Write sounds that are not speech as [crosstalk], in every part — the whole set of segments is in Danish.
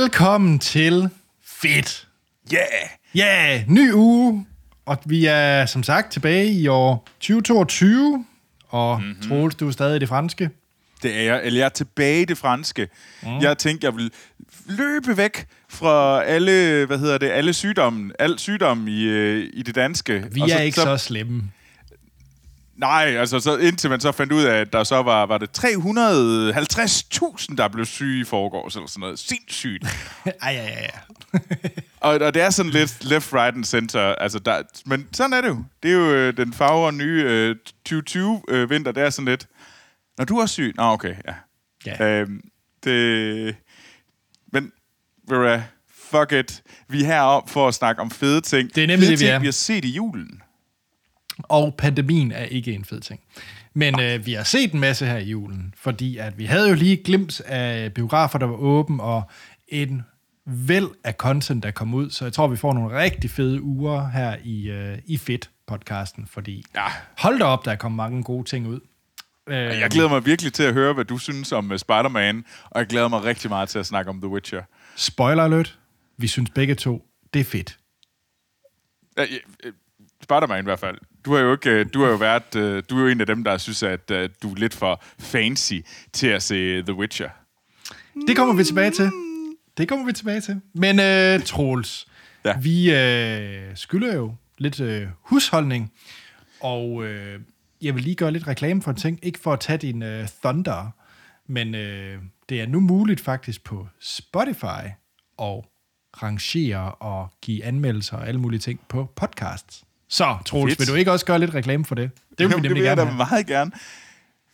Velkommen til Fedt. Yeah! Ja, yeah, ny uge, og vi er som sagt tilbage i år 2022, og mm-hmm. Troels, du er stadig i det franske. Det er jeg, eller jeg er tilbage i det franske. Mm. Jeg tænkte, jeg vil løbe væk fra alle, hvad hedder det, alle sygdomme, al sygdom i, øh, i det danske. Vi og er så, ikke så, så slemme. Nej, altså så, indtil man så fandt ud af, at der så var, var det 350.000, der blev syge i forgårs, eller sådan noget. Sindssygt. [laughs] Ej, ja, ja, ja. [laughs] og, og det er sådan lidt left, right and center. Altså, der, men sådan er det jo. Det er jo øh, den farver nye øh, 2020-vinter, øh, det er sådan lidt... Når du er syg... Nå, okay, ja. ja. Øhm, det... Men, ved fuck it. Vi er heroppe for at snakke om fede ting. Det er nemlig fede det, vi er. vi har set i julen. Og pandemien er ikke en fed ting. Men øh, vi har set en masse her i julen, fordi at vi havde jo lige glimt af biografer, der var åben, og en væld af content, der kom ud. Så jeg tror, vi får nogle rigtig fede uger her i, øh, i Fedt-podcasten, fordi ja. hold da op, der er kommet mange gode ting ud. Øh, jeg glæder mig virkelig til at høre, hvad du synes om uh, Spider-Man, og jeg glæder mig rigtig meget til at snakke om The Witcher. Spoiler alert. Vi synes begge to, det er fedt. Ja, Spider-Man i hvert fald. Du har jo ikke, øh, du har jo været, øh, du er jo en af dem, der synes, at øh, du er lidt for fancy til at se The Witcher. Det kommer vi tilbage til. Det kommer vi tilbage til. Men uh, Troels, ja. vi uh, skylder jo lidt uh, husholdning, og uh, jeg vil lige gøre lidt reklame for en ting. Ikke for at tage din uh, thunder, men uh, det er nu muligt faktisk på Spotify og rangere og give anmeldelser og alle mulige ting på podcasts. Så, Troels, Fedt. vil du ikke også gøre lidt reklame for det? Det vil Jamen, vi det vil gerne jeg da meget gerne.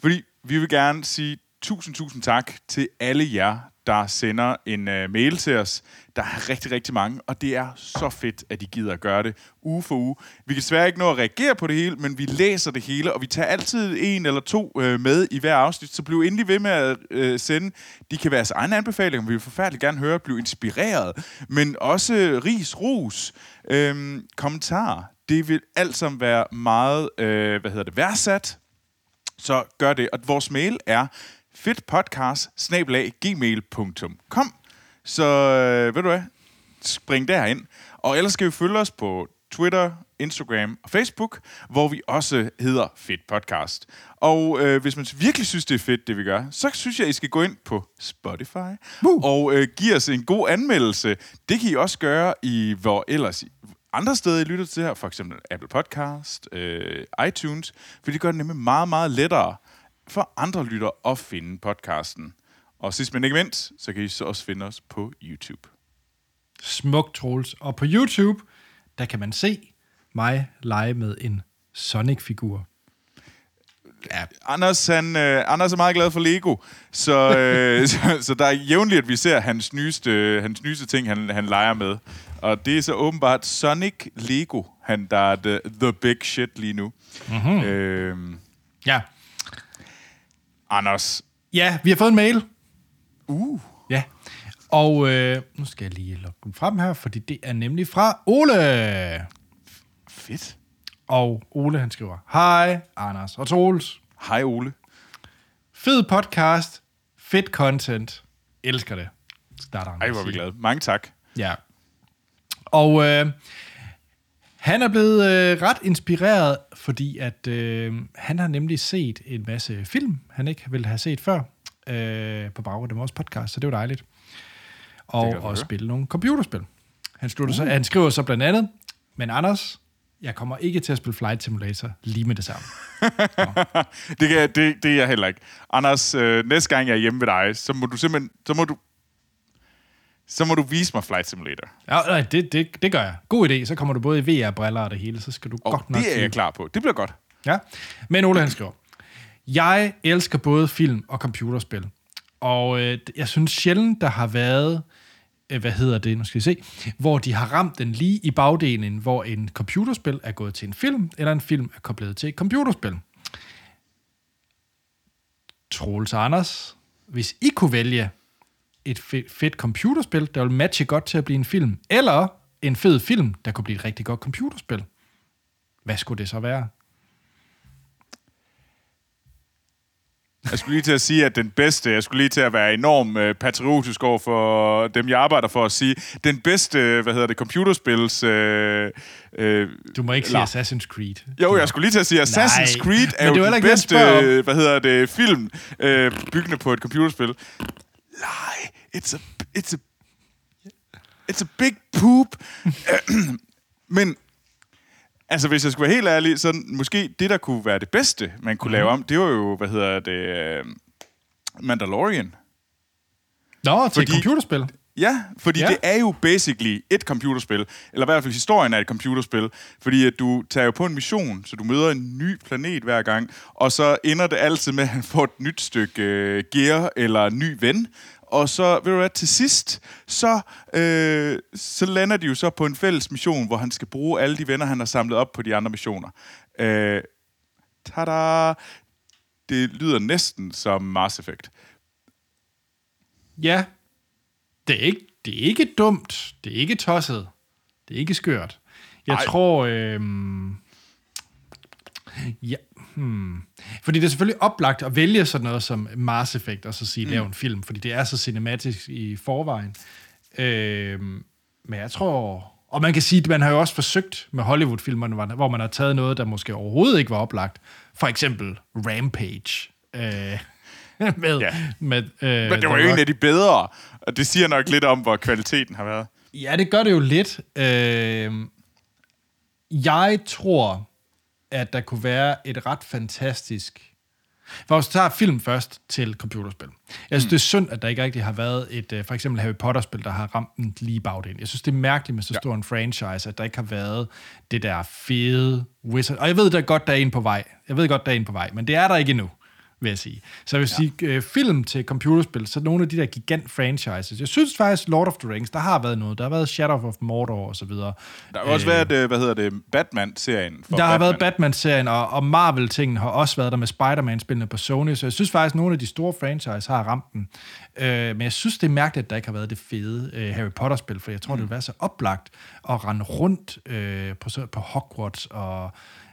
Fordi vi vil gerne sige tusind, tusind tak til alle jer, der sender en uh, mail til os. Der er rigtig, rigtig mange, og det er så fedt, at I gider at gøre det uge for uge. Vi kan desværre ikke nå at reagere på det hele, men vi læser det hele, og vi tager altid en eller to uh, med i hver afsnit, så bliv endelig ved med at uh, sende. De kan være jeres egne anbefalinger, vi vil forfærdeligt gerne høre, blive inspireret, men også ris, ros, uh, kommentarer. Det vil alt sammen være meget, uh, hvad hedder det, værdsat, så gør det. Og vores mail er fedtpodcast. Så øh, ved du hvad? Spring derind. Og ellers skal vi følge os på Twitter, Instagram og Facebook, hvor vi også hedder Fedt Podcast. Og øh, hvis man virkelig synes, det er fedt, det vi gør, så synes jeg, I skal gå ind på Spotify uh. og øh, give os en god anmeldelse. Det kan I også gøre i hvor ellers andre steder, I lytter til her, for eksempel Apple Podcast, øh, iTunes, for det gør det nemlig meget, meget lettere for andre lytter at finde podcasten. Og sidst men ikke mindst, så kan I så også finde os på YouTube. Smukt, Troels. Og på YouTube, der kan man se mig lege med en Sonic-figur. Ja. Anders, han, øh, Anders er meget glad for Lego, så, øh, [laughs] så, så der er jævnligt, at vi ser hans nyeste, hans nyeste ting, han, han leger med. Og det er så åbenbart Sonic Lego, han, der er the, the big shit lige nu. Mm-hmm. Øh, ja. Anders. Ja, vi har fået en mail. Uh. Ja. Og øh, nu skal jeg lige lukke den frem her, fordi det er nemlig fra Ole. Fedt. Og Ole, han skriver, Hej, Anders og Troels. Hej, Ole. Fed podcast. Fedt content. Elsker det. Starter Ej, hvor er vi glade. Mange tak. Ja. Og øh, han er blevet øh, ret inspireret, fordi at øh, han har nemlig set en masse film, han ikke ville have set før, øh, på baggrund af vores podcast, så det var dejligt. Og også spille nogle computerspil. Han, uh. så, han skriver så blandt andet, men Anders, jeg kommer ikke til at spille Flight Simulator lige med det samme. [laughs] det, kan, det, det er jeg heller ikke. Anders, øh, næste gang jeg er hjemme ved dig, så må du simpelthen, så må du så må du vise mig Flight Simulator. Ja, nej, det, det, det gør jeg. God idé. Så kommer du både i VR-briller og det hele, så skal du oh, godt nok... det er jeg klar på. Det bliver godt. Ja. Men Ole, han skriver, Jeg elsker både film og computerspil. Og øh, jeg synes sjældent, der har været øh, hvad hedder det, nu skal vi se, hvor de har ramt den lige i bagdelen, hvor en computerspil er gået til en film, eller en film er koblet til et computerspil. Troels Anders, hvis I kunne vælge, et fedt, computerspil, der vil matche godt til at blive en film, eller en fed film, der kunne blive et rigtig godt computerspil. Hvad skulle det så være? Jeg skulle lige til at sige, at den bedste, jeg skulle lige til at være enorm øh, patriotisk over for dem, jeg arbejder for at sige, den bedste, hvad hedder det, computerspils... Øh, øh, du må ikke sige Assassin's Creed. Jo, jeg skulle lige til at sige, Assassin's Nej, Creed er jo den bedste, hvad hedder det, film, øh, byggende på et computerspil. Lie, it's a, it's a, it's a big poop. [clears throat] Men Altså, hvis jeg skulle være helt ærlig, så måske det, der kunne være det bedste, man kunne mm. lave om, det var jo, hvad hedder det, uh, Mandalorian. Nå, til fordi, computerspil. Ja, fordi ja. det er jo basically et computerspil, eller i hvert fald historien af et computerspil, fordi at du tager jo på en mission, så du møder en ny planet hver gang, og så ender det altid med, at han får et nyt stykke uh, gear eller en ny ven, og så, ved du hvad, til sidst, så, øh, så lander de jo så på en fælles mission, hvor han skal bruge alle de venner, han har samlet op på de andre missioner. Øh, tada! Det lyder næsten som Mass Effect. Ja. Det er ikke, det er ikke dumt. Det er ikke tosset. Det er ikke skørt. Jeg Ej. tror... Øh, ja, Hmm. Fordi det er selvfølgelig oplagt at vælge sådan noget som Mars Effect, og så sige, mm. lave en film, fordi det er så cinematisk i forvejen. Øh, men jeg tror... Og man kan sige, at man har jo også forsøgt med Hollywood-filmerne, hvor man har taget noget, der måske overhovedet ikke var oplagt. For eksempel Rampage. Øh, [laughs] med, ja. med, øh, Men det var jo en af de bedre, og det siger nok lidt om, hvor kvaliteten har været. Ja, det gør det jo lidt. Øh, jeg tror, at der kunne være et ret fantastisk... For hvis tager film først til computerspil. Jeg synes, mm. det er synd, at der ikke rigtig har været et, øh, for eksempel Harry Potter-spil, der har ramt den lige bagdelen. Jeg synes, det er mærkeligt med så stor ja. en franchise, at der ikke har været det der fede wizard. Og jeg ved da godt, der er en på vej. Jeg ved godt, der er en på vej, men det er der ikke endnu vil jeg sige. Så jeg vil ja. sige, øh, film til computerspil, så nogle af de der gigant franchises. Jeg synes faktisk, Lord of the Rings, der har været noget. Der har været Shadow of Mordor og så videre. Der har også øh, været, øh, hvad hedder det, Batman-serien. der Batman. har været Batman-serien, og, og Marvel-tingen har også været der med Spider-Man-spillene på Sony, så jeg synes faktisk, nogle af de store franchises har ramt den. Øh, men jeg synes, det er mærkeligt, at der ikke har været det fede øh, Harry Potter-spil, for jeg tror, mm. det vil være så oplagt at rende rundt øh, på, på Hogwarts og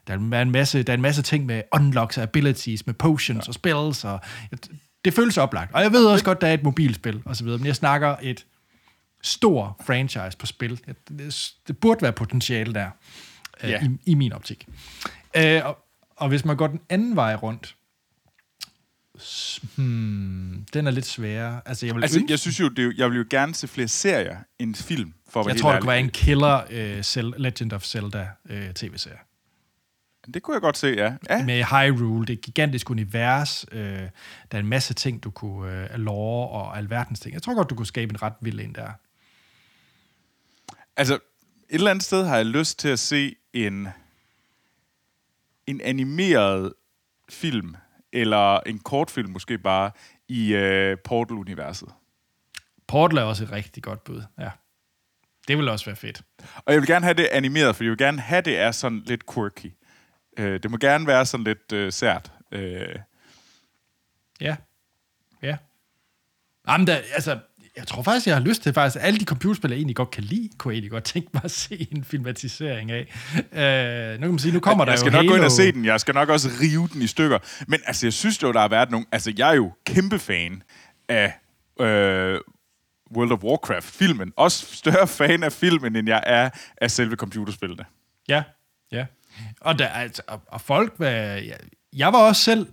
der er en masse, der er en masse ting med unlocks og abilities, med potions ja. og spells, og det føles oplagt. Og jeg ved også godt, der er et mobilspil og så videre, men jeg snakker et stor franchise på spil. Det, det burde være potentiale der, øh, ja. i, i min optik. Øh, og, og hvis man går den anden vej rundt, hmm, den er lidt sværere. Altså, jeg, vil altså, ønske... jeg synes jo, det, jeg vil jo gerne se flere serier end film. For jeg tror, det kunne være en killer uh, Legend of Zelda uh, tv-serie. Det kunne jeg godt se, ja. ja. Med Hyrule, det er et gigantisk univers. Øh, der er en masse ting, du kunne øh, lore og alverdens ting. Jeg tror godt, du kunne skabe en ret vild en der. Altså, et eller andet sted har jeg lyst til at se en, en animeret film, eller en kortfilm måske bare, i øh, Portal-universet. Portal er også et rigtig godt bud, ja. Det vil også være fedt. Og jeg vil gerne have det animeret, for jeg vil gerne have det er sådan lidt quirky. Øh, det må gerne være sådan lidt øh, sært. Øh. Ja. Ja. Jamen, der, altså, jeg tror faktisk, jeg har lyst til faktisk, alle de computerspil, jeg egentlig godt kan lide, kunne jeg egentlig godt tænke mig at se en filmatisering af. Øh, nu kan man sige, nu kommer jeg, der Jeg skal jo nok Halo. gå ind og se den. Jeg skal nok også rive den i stykker. Men altså, jeg synes jo, der har været nogle... Altså, jeg er jo kæmpe fan af øh, World of Warcraft-filmen. Også større [laughs] fan af filmen, end jeg er af selve computerspillene. Ja, ja. Og, der, altså, og, og folk, hvad, jeg, jeg var også selv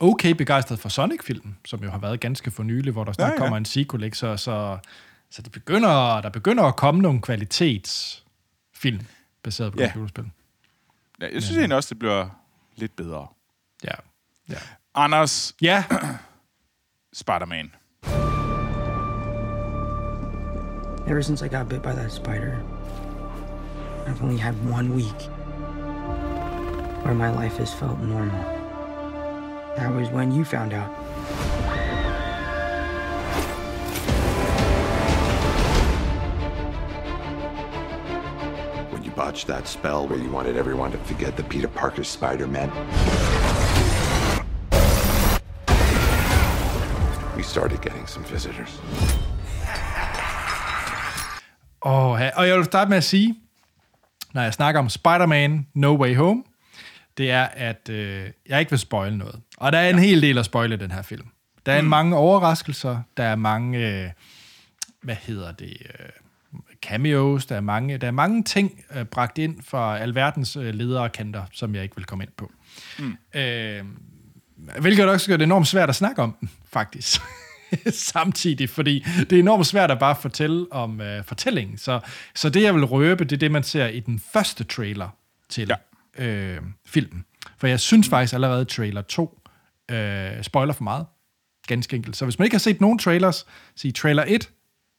okay begejstret for Sonic-filmen, som jo har været ganske for nylig, hvor der snart ja, ja. kommer en sequel, ikke? Så, så, så det begynder, der begynder at komme nogle kvalitetsfilm baseret på ja. computerspil. Ja, jeg synes ja. egentlig også, det bliver lidt bedre. Ja. ja. Anders. Ja. [clears throat] Spider-Man. Ever since I got bit by that spider, I've only had one week where my life has felt normal. That was when you found out. When you botched that spell where you wanted everyone to forget the Peter Parker Spider-Man. We started getting some visitors. Og, øh, og jeg vil starte med at sige, når jeg snakker om Spider-Man No Way Home, det er, at øh, jeg ikke vil spoile noget. Og der er en ja. hel del at spoile den her film. Der er mm. mange overraskelser, der er mange, øh, hvad hedder det, øh, cameos, der er mange, der er mange ting øh, bragt ind fra alverdens øh, ledere kanter, som jeg ikke vil komme ind på. Mm. Øh, hvilket også gør det enormt svært at snakke om, faktisk. [laughs] samtidig, fordi det er enormt svært at bare fortælle om øh, fortællingen. Så, så det, jeg vil røbe, det er det, man ser i den første trailer til ja øh, filmen. For jeg synes faktisk allerede, at trailer 2 øh, spoiler for meget. Ganske enkelt. Så hvis man ikke har set nogen trailers, så trailer 1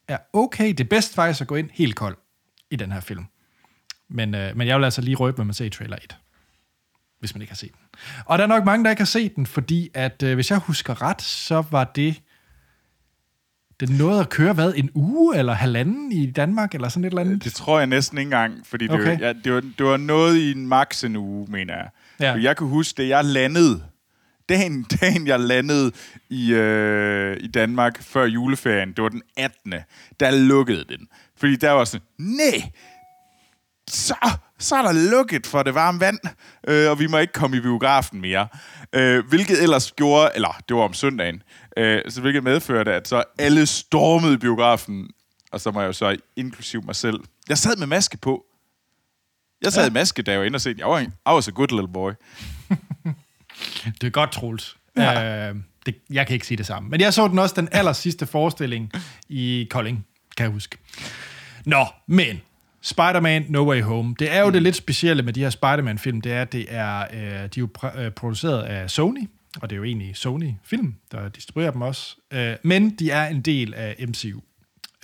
er okay. Det er bedst faktisk at gå ind helt kold i den her film. Men, øh, men jeg vil altså lige røbe, hvad man ser i trailer 1 hvis man ikke har set den. Og der er nok mange, der ikke har set den, fordi at, øh, hvis jeg husker ret, så var det den nåede at køre, hvad, en uge eller halvanden i Danmark, eller sådan et eller andet? Det tror jeg næsten ikke engang, fordi det, okay. var, ja, det, var, det var noget i en max en uge, mener jeg. Ja. For jeg kan huske, det jeg landede, dagen, [laughs] dagen jeg landede i, øh, i Danmark før juleferien, det var den 18. Der lukkede den. Fordi der var sådan, nej, så, så er der lukket for det varme vand, øh, og vi må ikke komme i biografen mere. Øh, hvilket ellers gjorde, eller det var om søndagen, øh, så hvilket medførte, at så alle stormede i biografen, og så må jeg jo så inklusiv mig selv. Jeg sad med maske på. Jeg sad ja. i maske, da jeg var inde og set. Jeg var, I was a good little boy. [laughs] det er godt, Troels. Ja. Øh, det, jeg kan ikke sige det samme. Men jeg så den også den aller sidste forestilling i Kolding, kan jeg huske. Nå, men Spider-Man No Way Home. Det er jo mm. det lidt specielle med de her Spider-Man-film, det er, at det er, øh, de er jo pr- øh, produceret af Sony, og det er jo egentlig Sony-film, der distribuerer dem også. Øh, men de er en del af MCU.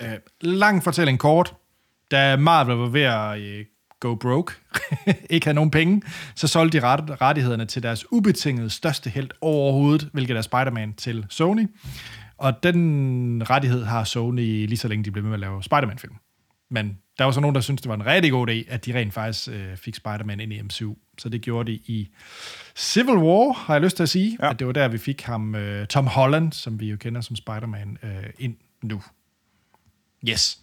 Øh, lang fortælling kort. Da Marvel var ved at øh, go broke, [laughs] ikke havde nogen penge, så solgte de ret, rettighederne til deres ubetingede største held overhovedet, hvilket er Spider-Man til Sony. Og den rettighed har Sony lige så længe de blev med at lave Spider-Man-film. Men der var så nogen, der syntes, det var en rigtig god idé, at de rent faktisk øh, fik Spider-Man ind i MCU. Så det gjorde de i Civil War, har jeg lyst til at sige. Ja. At det var der, vi fik ham, øh, Tom Holland, som vi jo kender som Spider-Man, øh, ind nu. Yes.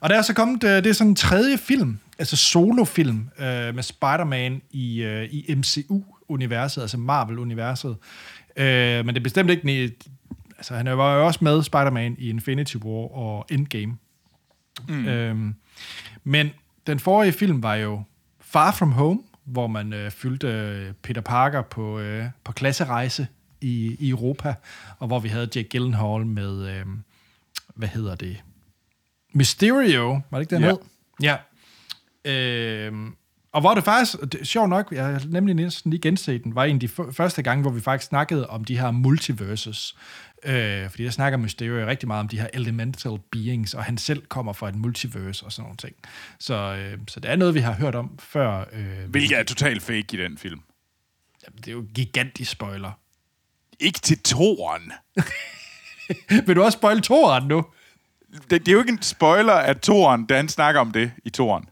Og der er så kommet, øh, det er sådan en tredje film, altså solofilm øh, med Spider-Man i, øh, i MCU-universet, altså Marvel-universet. Øh, men det er bestemt ikke... Altså, han var jo også med Spider-Man i Infinity War og Endgame. Mm. Øhm, men den forrige film var jo Far From Home, hvor man øh, fyldte øh, Peter Parker på, øh, på klasserejse i, i Europa, og hvor vi havde Jake Gyllenhaal med, øh, hvad hedder det? Mysterio, var det ikke den ja. hed? Ja. Øh, og hvor det faktisk, det, sjovt nok, jeg har nemlig næsten lige genset den, var en af de første gange, hvor vi faktisk snakkede om de her multiverses. Øh, fordi jeg snakker Mysterio rigtig meget om de her elemental beings, og han selv kommer fra et multiverse og sådan nogle ting. Så, øh, så det er noget, vi har hørt om før. Øh, Hvilket er totalt fake i den film. Jamen, det er jo gigantisk spoiler. Ikke til toren. [laughs] Vil du også spoil toren nu? Det, det er jo ikke en spoiler af toren, da han snakker om det i toren.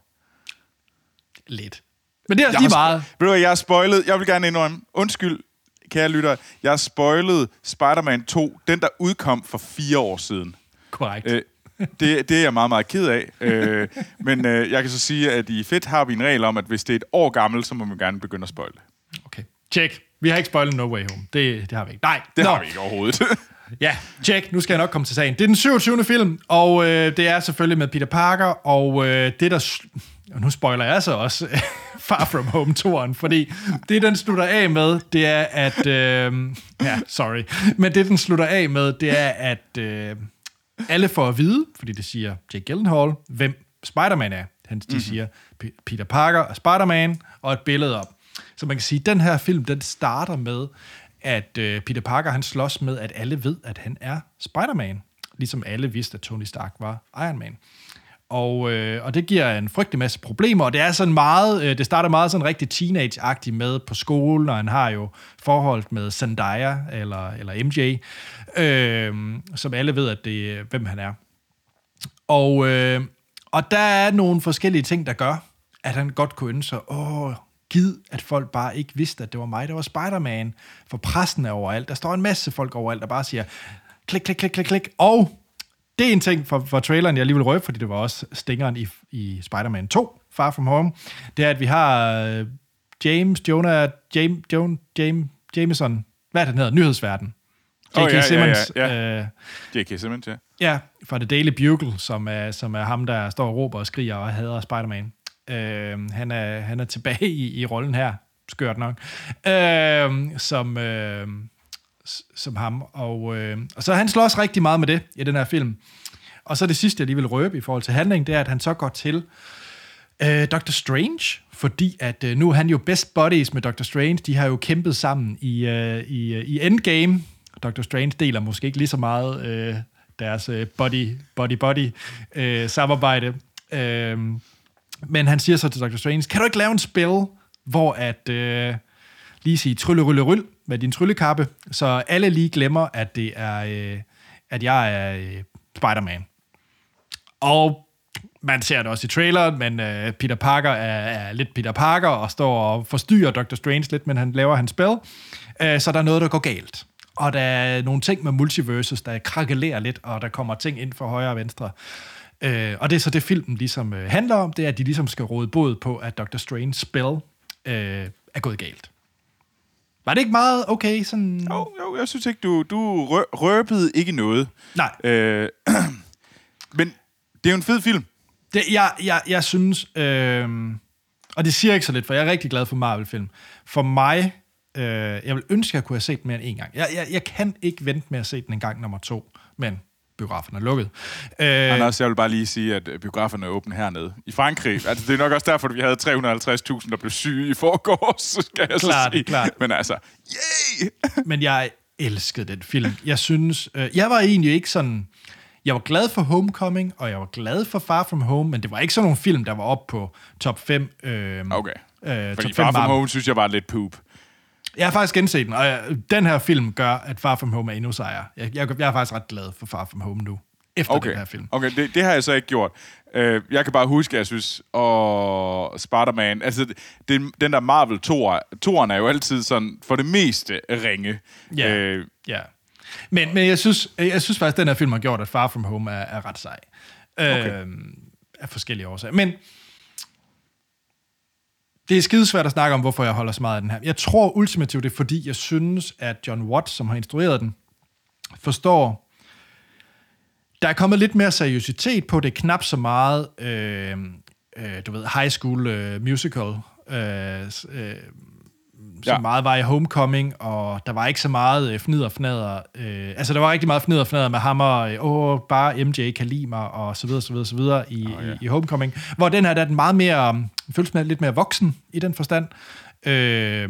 Lidt. Men det er også lige meget. Ved du hvad, jeg har spoilet. Jeg vil gerne indrømme. Undskyld, kære lytter, jeg har spoilet Spider-Man 2, den der udkom for fire år siden. Korrekt. Øh, det, det er jeg meget, meget ked af. øh, men øh, jeg kan så sige, at i Fedt har vi en regel om, at hvis det er et år gammelt, så må man gerne begynde at spoile. Okay. Check. Vi har ikke spoilet No Way Home. Det, det har vi ikke. Nej. Det Nå. har vi ikke overhovedet. [laughs] ja, check. Nu skal jeg nok komme til sagen. Det er den 27. film, og øh, det er selvfølgelig med Peter Parker, og øh, det, der og nu spoiler jeg så også [laughs] Far From Home 2'eren, fordi det, den slutter af med, det er, at... Øh, ja, sorry. Men det, den slutter af med, det er, at øh, alle får at vide, fordi det siger Jake Gyllenhaal, hvem Spider-Man er. Han, de mm-hmm. siger Peter Parker og Spider-Man, og et billede op. Så man kan sige, at den her film, den starter med, at øh, Peter Parker, han slås med, at alle ved, at han er Spider-Man. Ligesom alle vidste, at Tony Stark var Iron Man. Og, øh, og det giver en frygtelig masse problemer, og det er sådan meget, øh, det starter meget sådan rigtig teenage-agtigt med på skolen, og han har jo forholdet med Zendaya, eller, eller MJ, øh, som alle ved, at det øh, hvem han er. Og, øh, og der er nogle forskellige ting, der gør, at han godt kunne ønske sig, åh, gid, at folk bare ikke vidste, at det var mig, der var Spider-Man, for pressen er overalt. Der står en masse folk overalt, der bare siger, klik, klik, klik, klik, klik, og det er en ting for, for traileren, jeg lige vil røbe, fordi det var også stingeren i, i Spider-Man 2, Far From Home, det er, at vi har øh, James, Jonah, James, John, James, Jameson, hvad er det, den hedder? Nyhedsverden. J.K. Åh, ja, ja, Simmons. ja, ja. Øh, J.K. Simmons, ja. Ja, fra The Daily Bugle, som er, som er ham, der står og råber og skriger og hader Spider-Man. Øh, han, er, han er tilbage i, i rollen her, skørt nok, øh, som, øh, som ham. Og, øh, og så han slås rigtig meget med det i den her film. Og så det sidste, jeg lige vil røbe i forhold til handling, det er, at han så går til øh, Dr. Strange, fordi at øh, nu er han jo best buddies med Dr. Strange. De har jo kæmpet sammen i, øh, i, øh, i Endgame. Dr. Strange deler måske ikke lige så meget øh, deres øh, body-body-body-samarbejde. Øh, øh, men han siger så til Dr. Strange, kan du ikke lave en spil, hvor at øh, lige sige trylle, rylle, ryl med din tryllekappe, så alle lige glemmer, at det er, øh, at jeg er øh, Spider-Man. Og man ser det også i traileren, men øh, Peter Parker er, er lidt Peter Parker og står og forstyrrer Dr. Strange lidt, men han laver hans spil. Øh, så der er noget, der går galt. Og der er nogle ting med multiverses, der krakelerer lidt, og der kommer ting ind fra højre og venstre. Øh, og det er så det, filmen ligesom øh, handler om, det er, at de ligesom skal råde båd på, at Dr. Strange spil øh, er gået galt. Var det ikke meget okay? Sådan... Jo, jo, jeg synes ikke, du, du rø- røbede ikke noget. Nej. Øh, [clears throat] men det er jo en fed film. Det, jeg, jeg, jeg synes, øh, og det siger ikke så lidt, for jeg er rigtig glad for Marvel-film. For mig, øh, jeg vil ønske, at jeg kunne have set den mere end en gang. Jeg, jeg, jeg kan ikke vente med at se den en gang nummer to, men biografen er lukket. Øh, Anders, jeg vil bare lige sige, at øh, biograferne er åbne hernede. I Frankrig, altså det er nok også derfor, at vi havde 350.000, der blev syge i forgårs, [laughs] skal jeg Klart, så sige. klart. Men altså, yay! [laughs] men jeg elskede den film. Jeg synes, øh, jeg var egentlig ikke sådan... Jeg var glad for Homecoming, og jeg var glad for Far From Home, men det var ikke sådan nogle film, der var op på top 5. Øh, Okay. Øh, Fordi top 5 Far From. Home synes jeg var lidt poop. Jeg har faktisk genset den, og jeg, den her film gør, at Far From Home er endnu sejere. Jeg, jeg, jeg er faktisk ret glad for Far From Home nu, efter Okay, den her film. okay det, det har jeg så ikke gjort. Uh, jeg kan bare huske, at jeg synes, og Spider-Man, altså den, den der Marvel 2'er, 2'eren er jo altid sådan, for det meste ringe. Ja, Øh, ja. Men, men jeg, synes, jeg synes faktisk, at den her film har gjort, at Far From Home er, er ret sej. Okay. Øh, af forskellige årsager. Men det er skidesvært at snakke om, hvorfor jeg holder så meget af den her. Jeg tror ultimativt, det er fordi, jeg synes, at John Watt, som har instrueret den, forstår, der er kommet lidt mere seriøsitet på det, knap så meget, øh, øh, du ved, high school øh, musical, øh, øh, Ja. ja. meget var i Homecoming, og der var ikke så meget øh, fnider fnader. Øh, altså, der var rigtig meget fnider fnader med ham og, øh, åh, bare MJ kan lide mig, og så videre, så videre, så videre i, oh, ja. i, i Homecoming. Hvor den her, der er den meget mere, um, føles med lidt mere voksen i den forstand. Øh,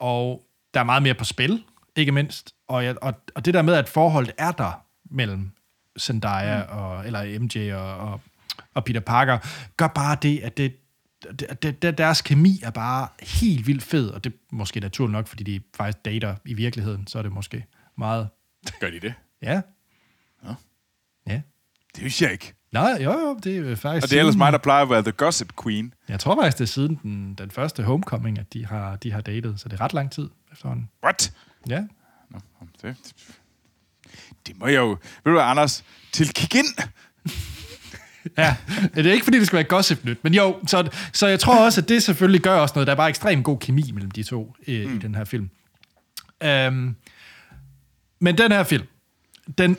og der er meget mere på spil, ikke mindst. Og, jeg, og, og det der med, at forholdet er der mellem Zendaya, mm. og, eller MJ og, og, og Peter Parker, gør bare det, at det, deres kemi er bare helt vildt fed, og det er måske naturligt nok, fordi de faktisk dater i virkeligheden, så er det måske meget... gør de det? Ja. Ja. Ja. Det synes jeg ikke. Nej, jo, jo, det er faktisk... Og det er ellers siden- mig, der plejer at være the gossip queen. Jeg tror faktisk, det er siden den, den første homecoming, at de har, de har datet, så det er ret lang tid efterhånden. What? Ja. Nå, det, det må jeg jo... Ved du hvad, Anders? Til kig ind! [laughs] Ja, det er ikke fordi, det skal være gossip nyt, men jo, så, så jeg tror også, at det selvfølgelig gør også noget. Der er bare ekstremt god kemi mellem de to i, mm. i den her film. Um, men den her film, den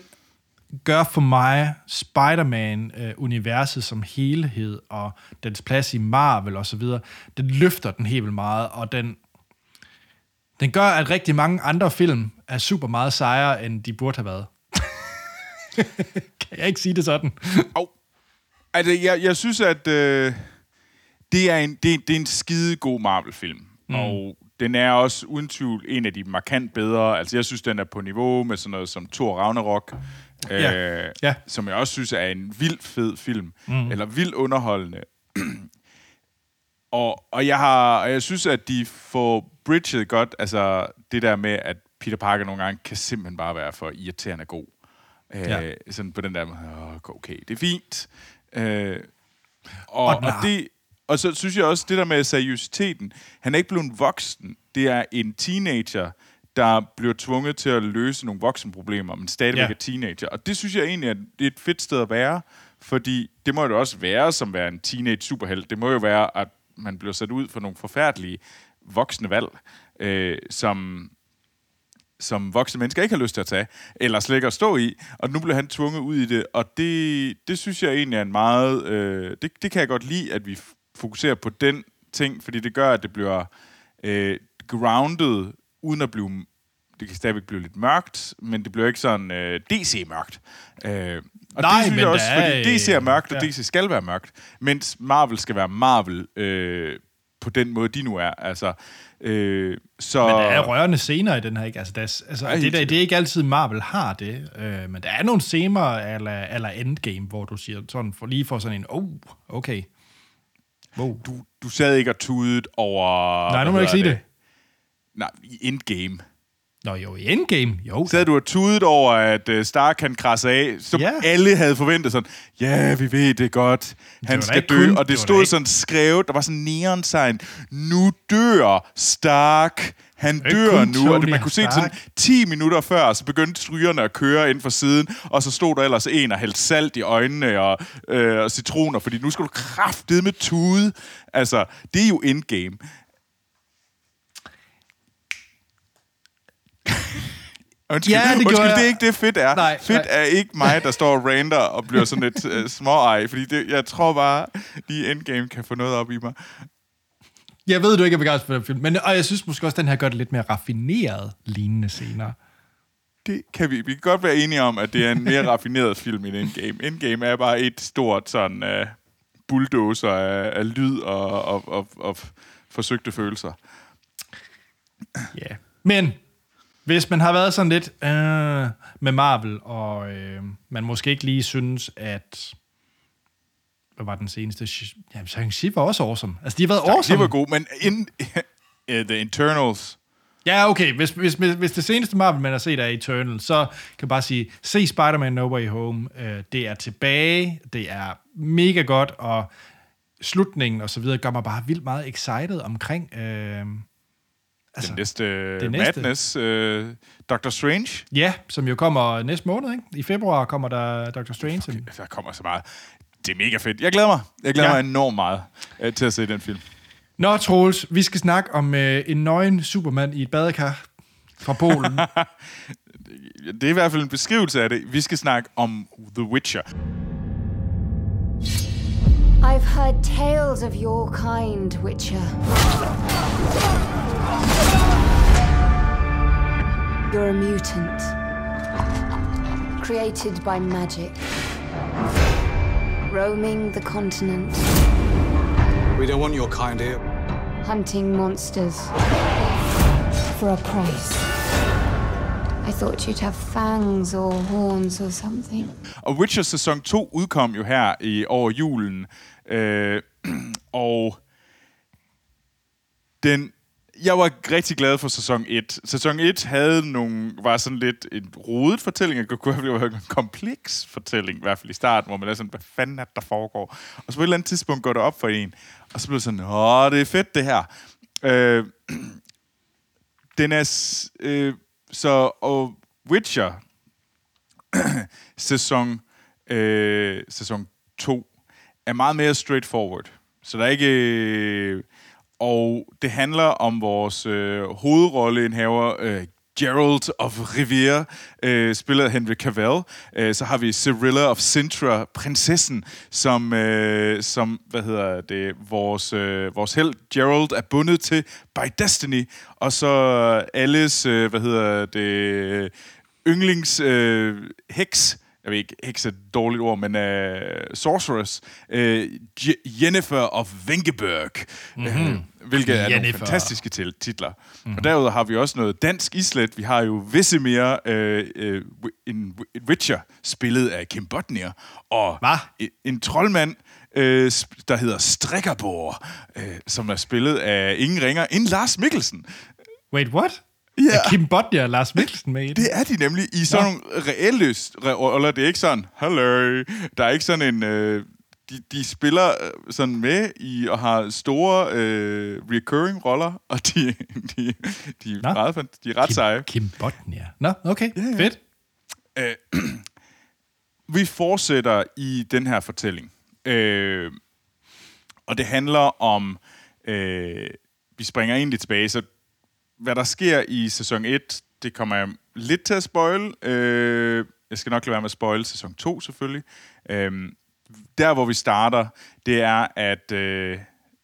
gør for mig Spider-Man-universet som helhed, og dens plads i Marvel og så videre, den løfter den helt vildt meget, og den, den gør, at rigtig mange andre film er super meget sejere, end de burde have været. [laughs] kan jeg ikke sige det sådan? Au. Altså, jeg, jeg synes, at øh, det, er en, det, det er en skide god Marvel-film. Mm. Og den er også uden tvivl en af de markant bedre. Altså, jeg synes, den er på niveau med sådan noget som Thor Ragnarok. Øh, Ja. Som jeg også synes er en vild fed film. Mm. Eller vild underholdende. og, og, jeg har, og jeg synes, at de får bridget godt, altså det der med, at Peter Parker nogle gange kan simpelthen bare være for irriterende god. Øh, Ja. Sådan på den der måde, "Åh, okay, det er fint. Øh, og, Og det, og så synes jeg også, det der med seriøsiteten, han er ikke blevet voksen. Det er en teenager, der bliver tvunget til at løse nogle voksenproblemer, men stadigvæk Ja. er teenager. Og det synes jeg egentlig, er et fedt sted at være, fordi det må jo også være som være en teenage superhelt. Det må jo være, at man bliver sat ud for nogle forfærdelige voksne valg, øh, som, som voksne mennesker ikke har lyst til at tage, eller slet ikke at stå i, og nu bliver han tvunget ud i det, og det, det synes jeg egentlig er en meget... Øh, det, det kan jeg godt lide, at vi fokuserer på den ting, fordi det gør, at det bliver øh, grounded, uden at blive det kan stadigvæk blive lidt mørkt, men det bliver ikke sådan øh, DC-mørkt. Øh, og Nej, det synes men jeg også, er, fordi DC er mørkt, og ja. DC skal være mørkt, mens Marvel skal være Marvel øh, på den måde, de nu er. Altså, øh, så... Men der er rørende scener i den her, ikke? Altså, der er, altså, Ja, det, der, det er ikke altid Marvel har det, øh, men der er nogle scener eller, eller Endgame, hvor du siger sådan, for lige for sådan en, oh, okay. Wow. du, du sad ikke og tudet over... Nej, nu må jeg ikke sige hedder det. Nej, Endgame. Nå jo, i Endgame, jo. sad du og tudet over, at uh, Stark kan krasse af, som Ja. alle havde forventet sådan, ja, vi ved det godt, han da skal dø, kun- og det, det stod sådan skrevet, der var sådan neon sign, nu dør Stark, han dør nu, og det, man kunne se det sådan Stark. 10 minutter før, så begyndte strygerne at køre ind for siden, og så stod der ellers en og hældte salt i øjnene og, øh, og citroner, fordi nu skal du kraftede med tude. Altså, det er jo endgame. Undskyld, Ja, det undskyld jeg. det er ikke det, fedt er. Nej, fedt nej. er ikke mig, der står og rander og bliver sådan lidt uh, [laughs] småej, fordi det, jeg tror bare, lige Endgame kan få noget op i mig. Jeg ved, du ikke er begejstret for den film, men og jeg synes måske også, den her gør det lidt mere raffineret lignende scener. Det kan vi, vi kan godt være enige om, at det er en mere [laughs] raffineret film end Endgame. Endgame er bare et stort sådan uh, bulldozer af, af lyd og, og, og, og forsøgte følelser. Ja. Men hvis man har været sådan lidt øh, med Marvel, og øh, man måske ikke lige synes, at... Hvad var den seneste? Ja, Shang-Chi var også awesome. Altså, de har været Tak, awesome. det var god, men in, [laughs] uh, The Internals, Ja, okay. Hvis, hvis, hvis, hvis det seneste Marvel, man har set, er Eternal, så kan jeg bare sige, se Spider-Man No Way Home. Øh, det er tilbage. Det er mega godt, og slutningen og så videre gør mig bare vildt meget excited omkring... Øh, altså, den næste, det næste. Madness, uh, Doctor Strange. ja, som jo kommer næste måned, ikke? I februar kommer der Doctor Strange. Okay. Der kommer så meget. Det er mega fedt. Jeg glæder mig. Jeg glæder Ja. mig enormt meget uh, til at se den film. Nå, Troels, vi skal snakke om øh, en nøgen supermand i et badekar fra Polen. [laughs] Det er i hvert fald en beskrivelse af det. Vi skal snakke om The Witcher. I've heard tales of your kind, Witcher. You're a mutant. Created by magic. Roaming the continent, We don't want your kind here. hunting monsters. For a price. I thought you'd have fangs or horns or something. Og Witcher sæson 2 udkom jo her i over julen. Øh, [clears throat] og den jeg var rigtig glad for sæson 1. Sæson 1 havde nogle, var sådan lidt en rodet fortælling. Det kunne have været en kompleks fortælling, i hvert fald i starten, hvor man er sådan, hvad fanden er det, der foregår? Og så på et eller andet tidspunkt går det op for en. Og så bliver det sådan, åh, det er fedt det her. Øh, [clears throat] den er... Øh, så, og Witcher, [clears throat] sæson, øh, sæson 2 er meget mere straightforward. Så der er ikke... Øh, og det handler om vores øh, hovedrolleindhaver, øh, Gerald of Rivia, øh, spillet af Henry Cavill. Øh, så har vi Cyrilla of Sintra, prinsessen, som, øh, som hvad hedder det, vores, øh, vores held Gerald er bundet til by Destiny. Og så Alice, øh, hvad hedder det, øh, yndlings øh, heks, jeg ved ikke, er et dårligt ord, men uh, sorceress, uh, Jennifer of Wengeberg, mm-hmm. uh, hvilket er nogle Jennifer. fantastiske til- titler. Mm-hmm. Og derudover har vi også noget dansk islet. Vi har jo Vesemir, uh, uh, en Witcher, spillet af Kim Bodnia, og Hva? en, en troldmand, øh, der hedder Strikkerbor, øh, som er spillet af ingen ringer end Lars Mikkelsen. Wait, what? Ja. Er Kim Bodnia og Lars Mikkelsen med i det? Det er de nemlig i sådan nogle reelle re- roller. Det er ikke sådan, hello. Der er ikke sådan en... Øh, de, de spiller øh, sådan med i og har store øh, recurring roller, og de, [laughs] de, de, er, Nå. meget, de er ret seje. Kim, Kim Bodnia. Nå, okay, ja, ja. fedt. [clears throat] Vi fortsætter i den her fortælling. Øh, og det handler om øh, vi springer egentlig tilbage, så hvad der sker i sæson 1, det kommer jeg lidt til at spoil. Øh, jeg skal nok lade være med at spoil sæson 2, selvfølgelig. Øh, der, hvor vi starter, det er, at øh,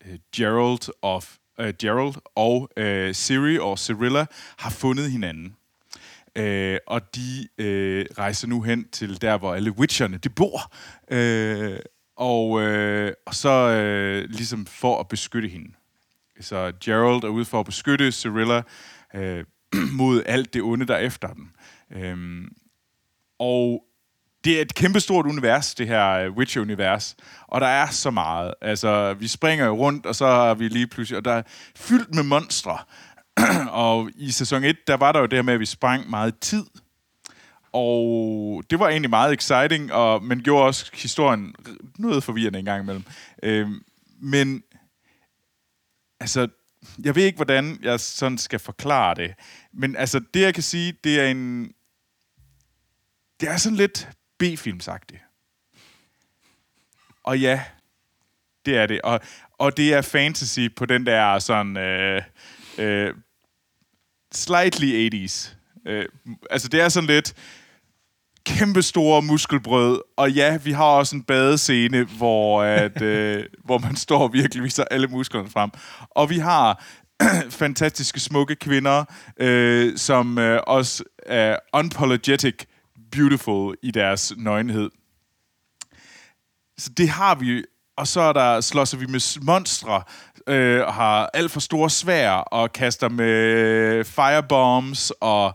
øh Gerald, of, øh, Gerald og øh, Siri og Cirilla har fundet hinanden. Øh, og de øh, rejser nu hen til der, hvor alle witcherne de bor. Øh, og, øh, og så øh, ligesom for at beskytte hende. Så Gerald er ude for at beskytte Cirilla øh, [clears throat] mod alt det onde, der er efter den. Øh, og det er et kæmpestort univers, det her øh, Witcher-univers. Og der er så meget. Altså, vi springer jo rundt, og så har vi lige pludselig... Og der er fyldt med monstre. [clears throat] og i sæson 1, der var der jo det her med, at vi sprang meget tid. Og det var egentlig meget exciting, og, men gjorde også historien noget forvirrende en gang imellem. Øhm, men altså, jeg ved ikke, hvordan jeg sådan skal forklare det. Men altså, det jeg kan sige, det er en... Det er sådan lidt B-filmsagtigt. Og ja, det er det. Og, og det er fantasy på den der sådan... Øh, øh, slightly 80s. Øh, altså, det er sådan lidt kæmpe store muskelbrød, og ja, vi har også en badescene, hvor, at, [laughs] øh, hvor man står og virkelig viser alle musklerne frem. Og vi har [clears throat] fantastiske, smukke kvinder, øh, som øh, også er unapologetic beautiful i deres nøgenhed. Så det har vi, og så er der, slås vi med monstre, øh, har alt for store svær, og kaster med firebombs, og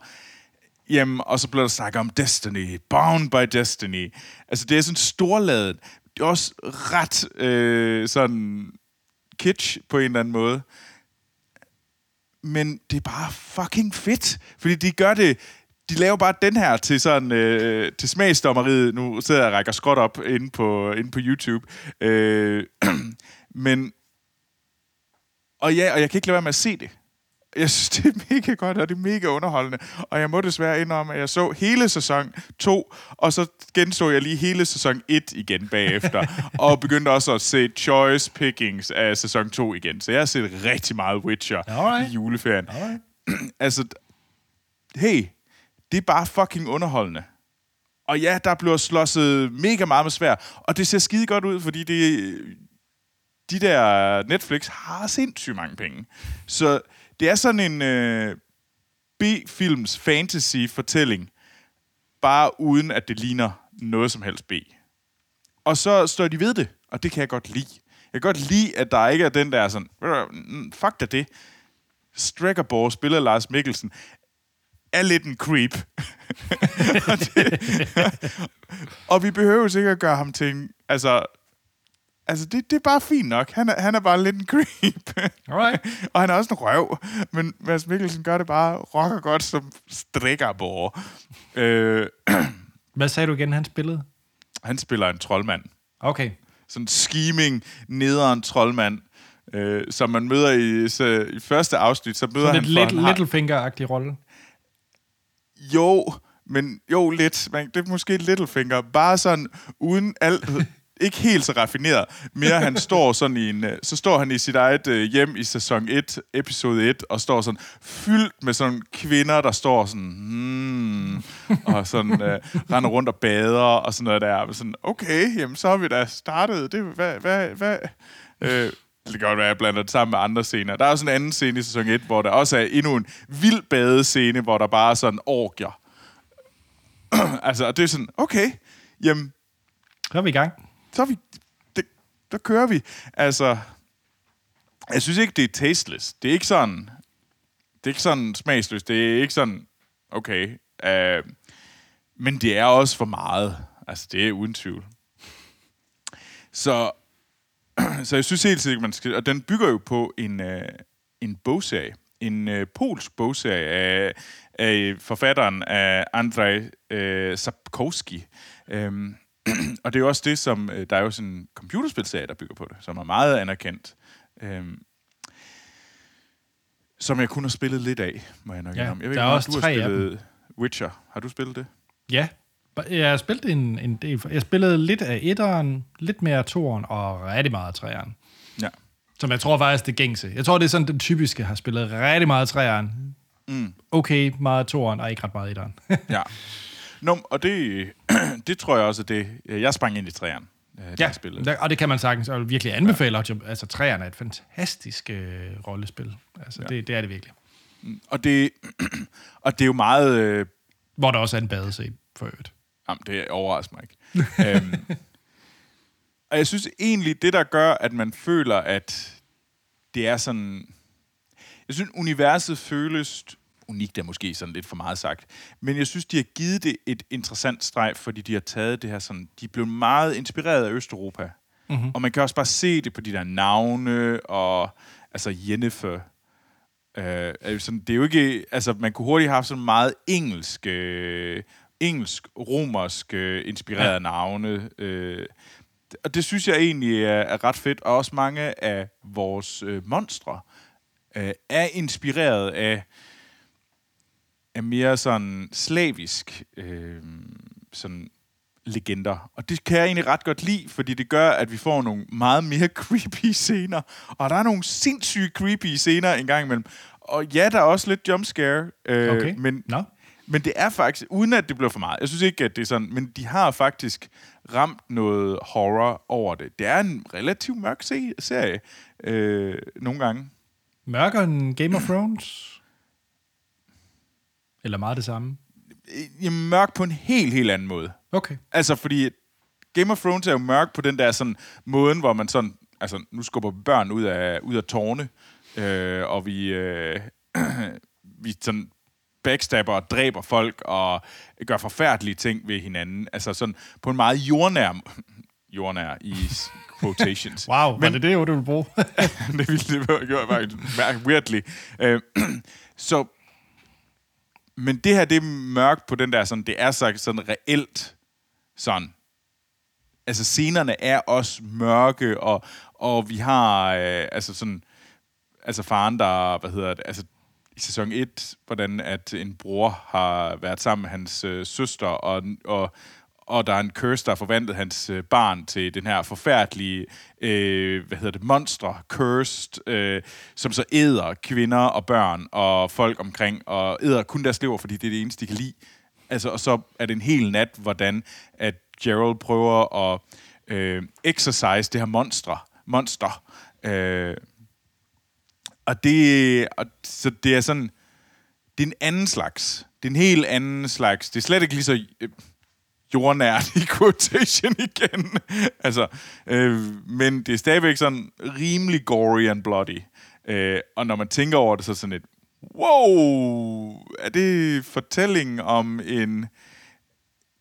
Jamen, og så bliver der snakket om Destiny. Bound by Destiny. Altså, det er sådan storladet. Det er også ret øh, sådan kitsch på en eller anden måde. Men det er bare fucking fedt. Fordi de gør det... De laver bare den her til sådan øh, til smagsdommeriet. Nu sidder jeg og rækker skråt op inde på, inde på YouTube. Øh, [clears throat] men... Og ja, og jeg kan ikke lade være med at se det jeg synes, det er mega godt, og det er mega underholdende. Og jeg må desværre indrømme, at jeg så hele sæson 2, og så genså jeg lige hele sæson 1 igen bagefter. [laughs] og begyndte også at se choice pickings af sæson 2 igen. Så jeg har set rigtig meget Witcher Alright. i juleferien. Alright. [clears throat] altså, hey, det er bare fucking underholdende. Og ja, der bliver slåsset mega meget med svær. Og det ser skide godt ud, fordi det, de der Netflix har sindssygt mange penge. Så det er sådan en øh, B-films fantasy-fortælling, bare uden at det ligner noget som helst B. Og så står de ved det, og det kan jeg godt lide. Jeg kan godt lide, at der ikke er den der sådan, mm, mm, fuck da det. Strækkerborg spiller Lars Mikkelsen er lidt en creep. [laughs] og, det, [laughs] og vi behøver ikke at gøre ham til en, altså, Altså, det, det er bare fint nok. Han er, han er bare lidt en creep. Alright. [laughs] og han er også en røv. Men Mads Mikkelsen gør det bare rocker godt som strikkerbord. øh, [clears throat] Hvad sagde du igen, han spillede? Han spiller en troldmand. Okay. Sådan en scheming, nederen troldmand, øh, som man møder i, så, i første afsnit. Så møder Sådan han lidt little. Littlefinger-agtig rolle. Jo, men jo lidt. Men det er måske Littlefinger. Bare sådan uden alt [laughs] ikke helt så raffineret. Mere han står sådan i en, øh, så står han i sit eget øh, hjem i sæson 1, episode 1, og står sådan fyldt med sådan kvinder, der står sådan, hmm, og sådan øh, render rundt og bader, og sådan noget der. Sådan, okay, jamen så har vi da startet. Det, hvad, hvad, hvad? Øh, det kan godt være, at jeg blander det sammen med andre scener. Der er også en anden scene i sæson 1, hvor der også er endnu en vild badescene, hvor der bare er sådan orgier. [clears throat] altså, og det er sådan, okay, jamen... Så er vi i gang så er vi, det, der kører vi. Altså, jeg synes ikke, det er tasteless. Det er ikke sådan, det er ikke sådan smagsløst. Det er ikke sådan, okay. Uh, men det er også for meget. Altså, det er uden tvivl. Så, [clears throat] så jeg synes helt sikkert, man skal... Og den bygger jo på en, uh, en bogserie. En uh, polsk bogserie af, af forfatteren af Andrzej uh, Sapkowski. Um, [clears throat] og det er jo også det, som... Øh, der er jo sådan en computerspilserie, der bygger på det, som er meget anerkendt. Øhm, som jeg kun har spillet lidt af, må jeg nok ja, om. Jeg ved der er også du tre har spillet Witcher. Har du spillet det? Ja, jeg har spillet en, en del. Jeg spillede lidt af etteren, lidt mere af toeren, og rigtig meget af treeren. Ja. Som jeg tror faktisk er det gængse. Jeg tror, det er sådan, den typiske har spillet rigtig meget træeren. Mm. Okay, meget toeren, og ikke ret meget etteren. [laughs] ja. Nå, og det, [clears throat] det tror jeg også, det... Jeg sprang ind i træerne. Ja, spillet. og det kan man sagtens og virkelig anbefale. Ja. Altså, træerne er et fantastisk øh, rollespil. Altså, ja. det, det er det virkelig. Mm, og det, [clears throat] og det er jo meget... Øh, Hvor der også er en badescene, for øvrigt. Jamen, det overrasker mig ikke. [laughs] øhm, og jeg synes egentlig, det der gør, at man føler, at det er sådan... Jeg synes, universet føles unikt er måske sådan lidt for meget sagt. Men jeg synes, de har givet det et interessant streg, fordi de har taget det her sådan... De er blevet meget inspireret af Østeuropa. Mm-hmm. Og man kan også bare se det på de der navne, og altså Jennifer... Øh, sådan, det er jo ikke... Altså, man kunne hurtigt have sådan meget engelsk... Øh, engelsk-romersk øh, inspirerede ja. navne. Øh, og det synes jeg egentlig er, er ret fedt. Og også mange af vores øh, monstre øh, er inspireret af, af mere sådan slavisk øh, sådan legender. Og det kan jeg egentlig ret godt lide, fordi det gør, at vi får nogle meget mere [laughs] creepy scener. Og der er nogle sindssygt creepy scener en gang imellem. Og ja, der er også lidt jumpscare. Øh, okay. Men no. Men det er faktisk, uden at det bliver for meget, jeg synes ikke, at det er sådan, men de har faktisk ramt noget horror over det. Det er en relativt mørk se- serie, øh, nogle gange. Mørkere end Game of Thrones? Eller meget det samme? Jamen, mørk på en helt, helt anden måde. Okay. Altså, fordi Game of Thrones er jo mørk på den der sådan måden, hvor man sådan, altså, nu skubber børn ud af, ud af tårne, øh, og vi, øh, [clears throat] vi sådan backstabber og dræber folk og gør forfærdelige ting ved hinanden. Altså sådan på en meget jordnær... [laughs] jordnær i quotations. [laughs] Wow, Men, var det det du ville bruge? [laughs] det ville det gøre weirdly. Uh, [clears throat] så, men det her, det er mørkt på den der sådan, det er så, sådan reelt sådan. Altså scenerne er også mørke, og, og vi har øh, altså sådan, altså faren, der, hvad hedder det, altså i sæson 1, hvordan at en bror har været sammen med hans øh, søster, og, og, og der er en curse, der har forvandlet hans øh, barn til den her forfærdelige, øh, hvad hedder det, monster, cursed, øh, som så æder kvinder og børn og folk omkring, og æder kun deres lever, fordi det er det eneste, de kan lide. Altså, og så er det en hel nat, hvordan at Gerald prøver at øh, exercise det her monster, monster, øh, og det, og, så det er sådan, det er en anden slags. Det er en helt anden slags. Det er slet ikke lige så øh, jordnært [laughs] i quotation igen. altså, øh, men det er stadigvæk sådan rimelig gory and bloody. Øh, og når man tænker over det, så sådan et, wow, er det fortælling om en,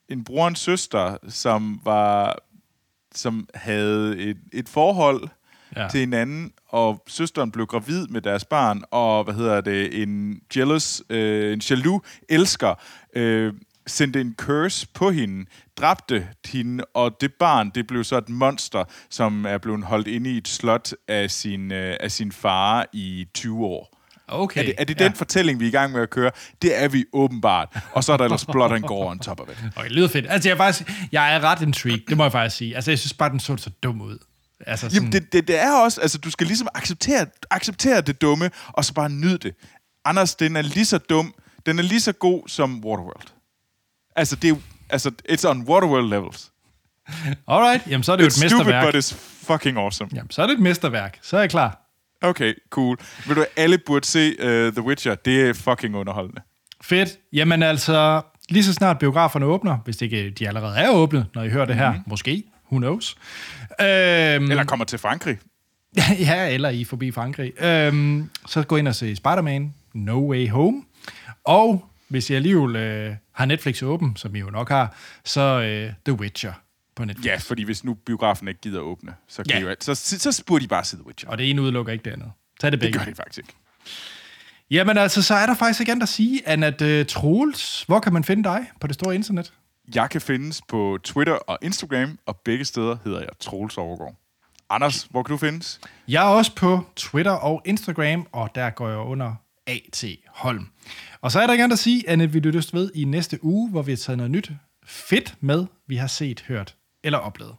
en bror og en søster, som var som havde et, et forhold, ja. til hinanden, og søsteren blev gravid med deres barn, og hvad hedder det, en jealous, øh, en jaloux elsker, øh, sendte en curse på hende, dræbte hende, og det barn, det blev så et monster, som er blevet holdt inde i et slot af sin, øh, af sin far i 20 år. Okay. Er det, er det den ja. fortælling, vi er i gang med at køre? Det er vi åbenbart. Og så er der ellers [laughs] Blood and Gore on top of it. Okay, det lyder fedt. Altså, jeg er, faktisk, jeg er ret intrigued, det må jeg faktisk sige. Altså, jeg synes bare, den så så dum ud. Altså sådan... Jamen, det, det, det er også, altså du skal ligesom acceptere, acceptere det dumme, og så bare nyde det. Anders, den er lige så dum, den er lige så god som Waterworld. Altså, det er altså, it's on Waterworld levels. Alright, jamen så er det it's jo et mesterværk. Stupid, but it's fucking awesome. Jamen, så er det et mesterværk. Så er jeg klar. Okay, cool. Vil du, alle burde se uh, The Witcher. Det er fucking underholdende. Fedt. Jamen altså, lige så snart biograferne åbner, hvis ikke de allerede er åbnet, når I hører det her, mm-hmm. måske, who knows. Øhm, eller kommer til Frankrig. [laughs] ja, eller I forbi Frankrig. Øhm, så gå ind og se Spider-Man No Way Home. Og hvis I alligevel øh, har Netflix åben, som I jo nok har, så øh, The Witcher på Netflix. Ja, fordi hvis nu biografen ikke gider åbne, så, kan ja. Jo, så, så, så burde de bare se The Witcher. Og det ene udelukker ikke det andet. Tag det begge. Det gør de faktisk ikke. Jamen altså, så er der faktisk igen at sige, at uh, Troels, hvor kan man finde dig på det store internet? Jeg kan findes på Twitter og Instagram, og begge steder hedder jeg Troels Overgaard. Anders, hvor kan du findes? Jeg er også på Twitter og Instagram, og der går jeg under A.T. Holm. Og så er der gerne at sige, at vi lyttes ved i næste uge, hvor vi har taget noget nyt fedt med, vi har set, hørt eller oplevet.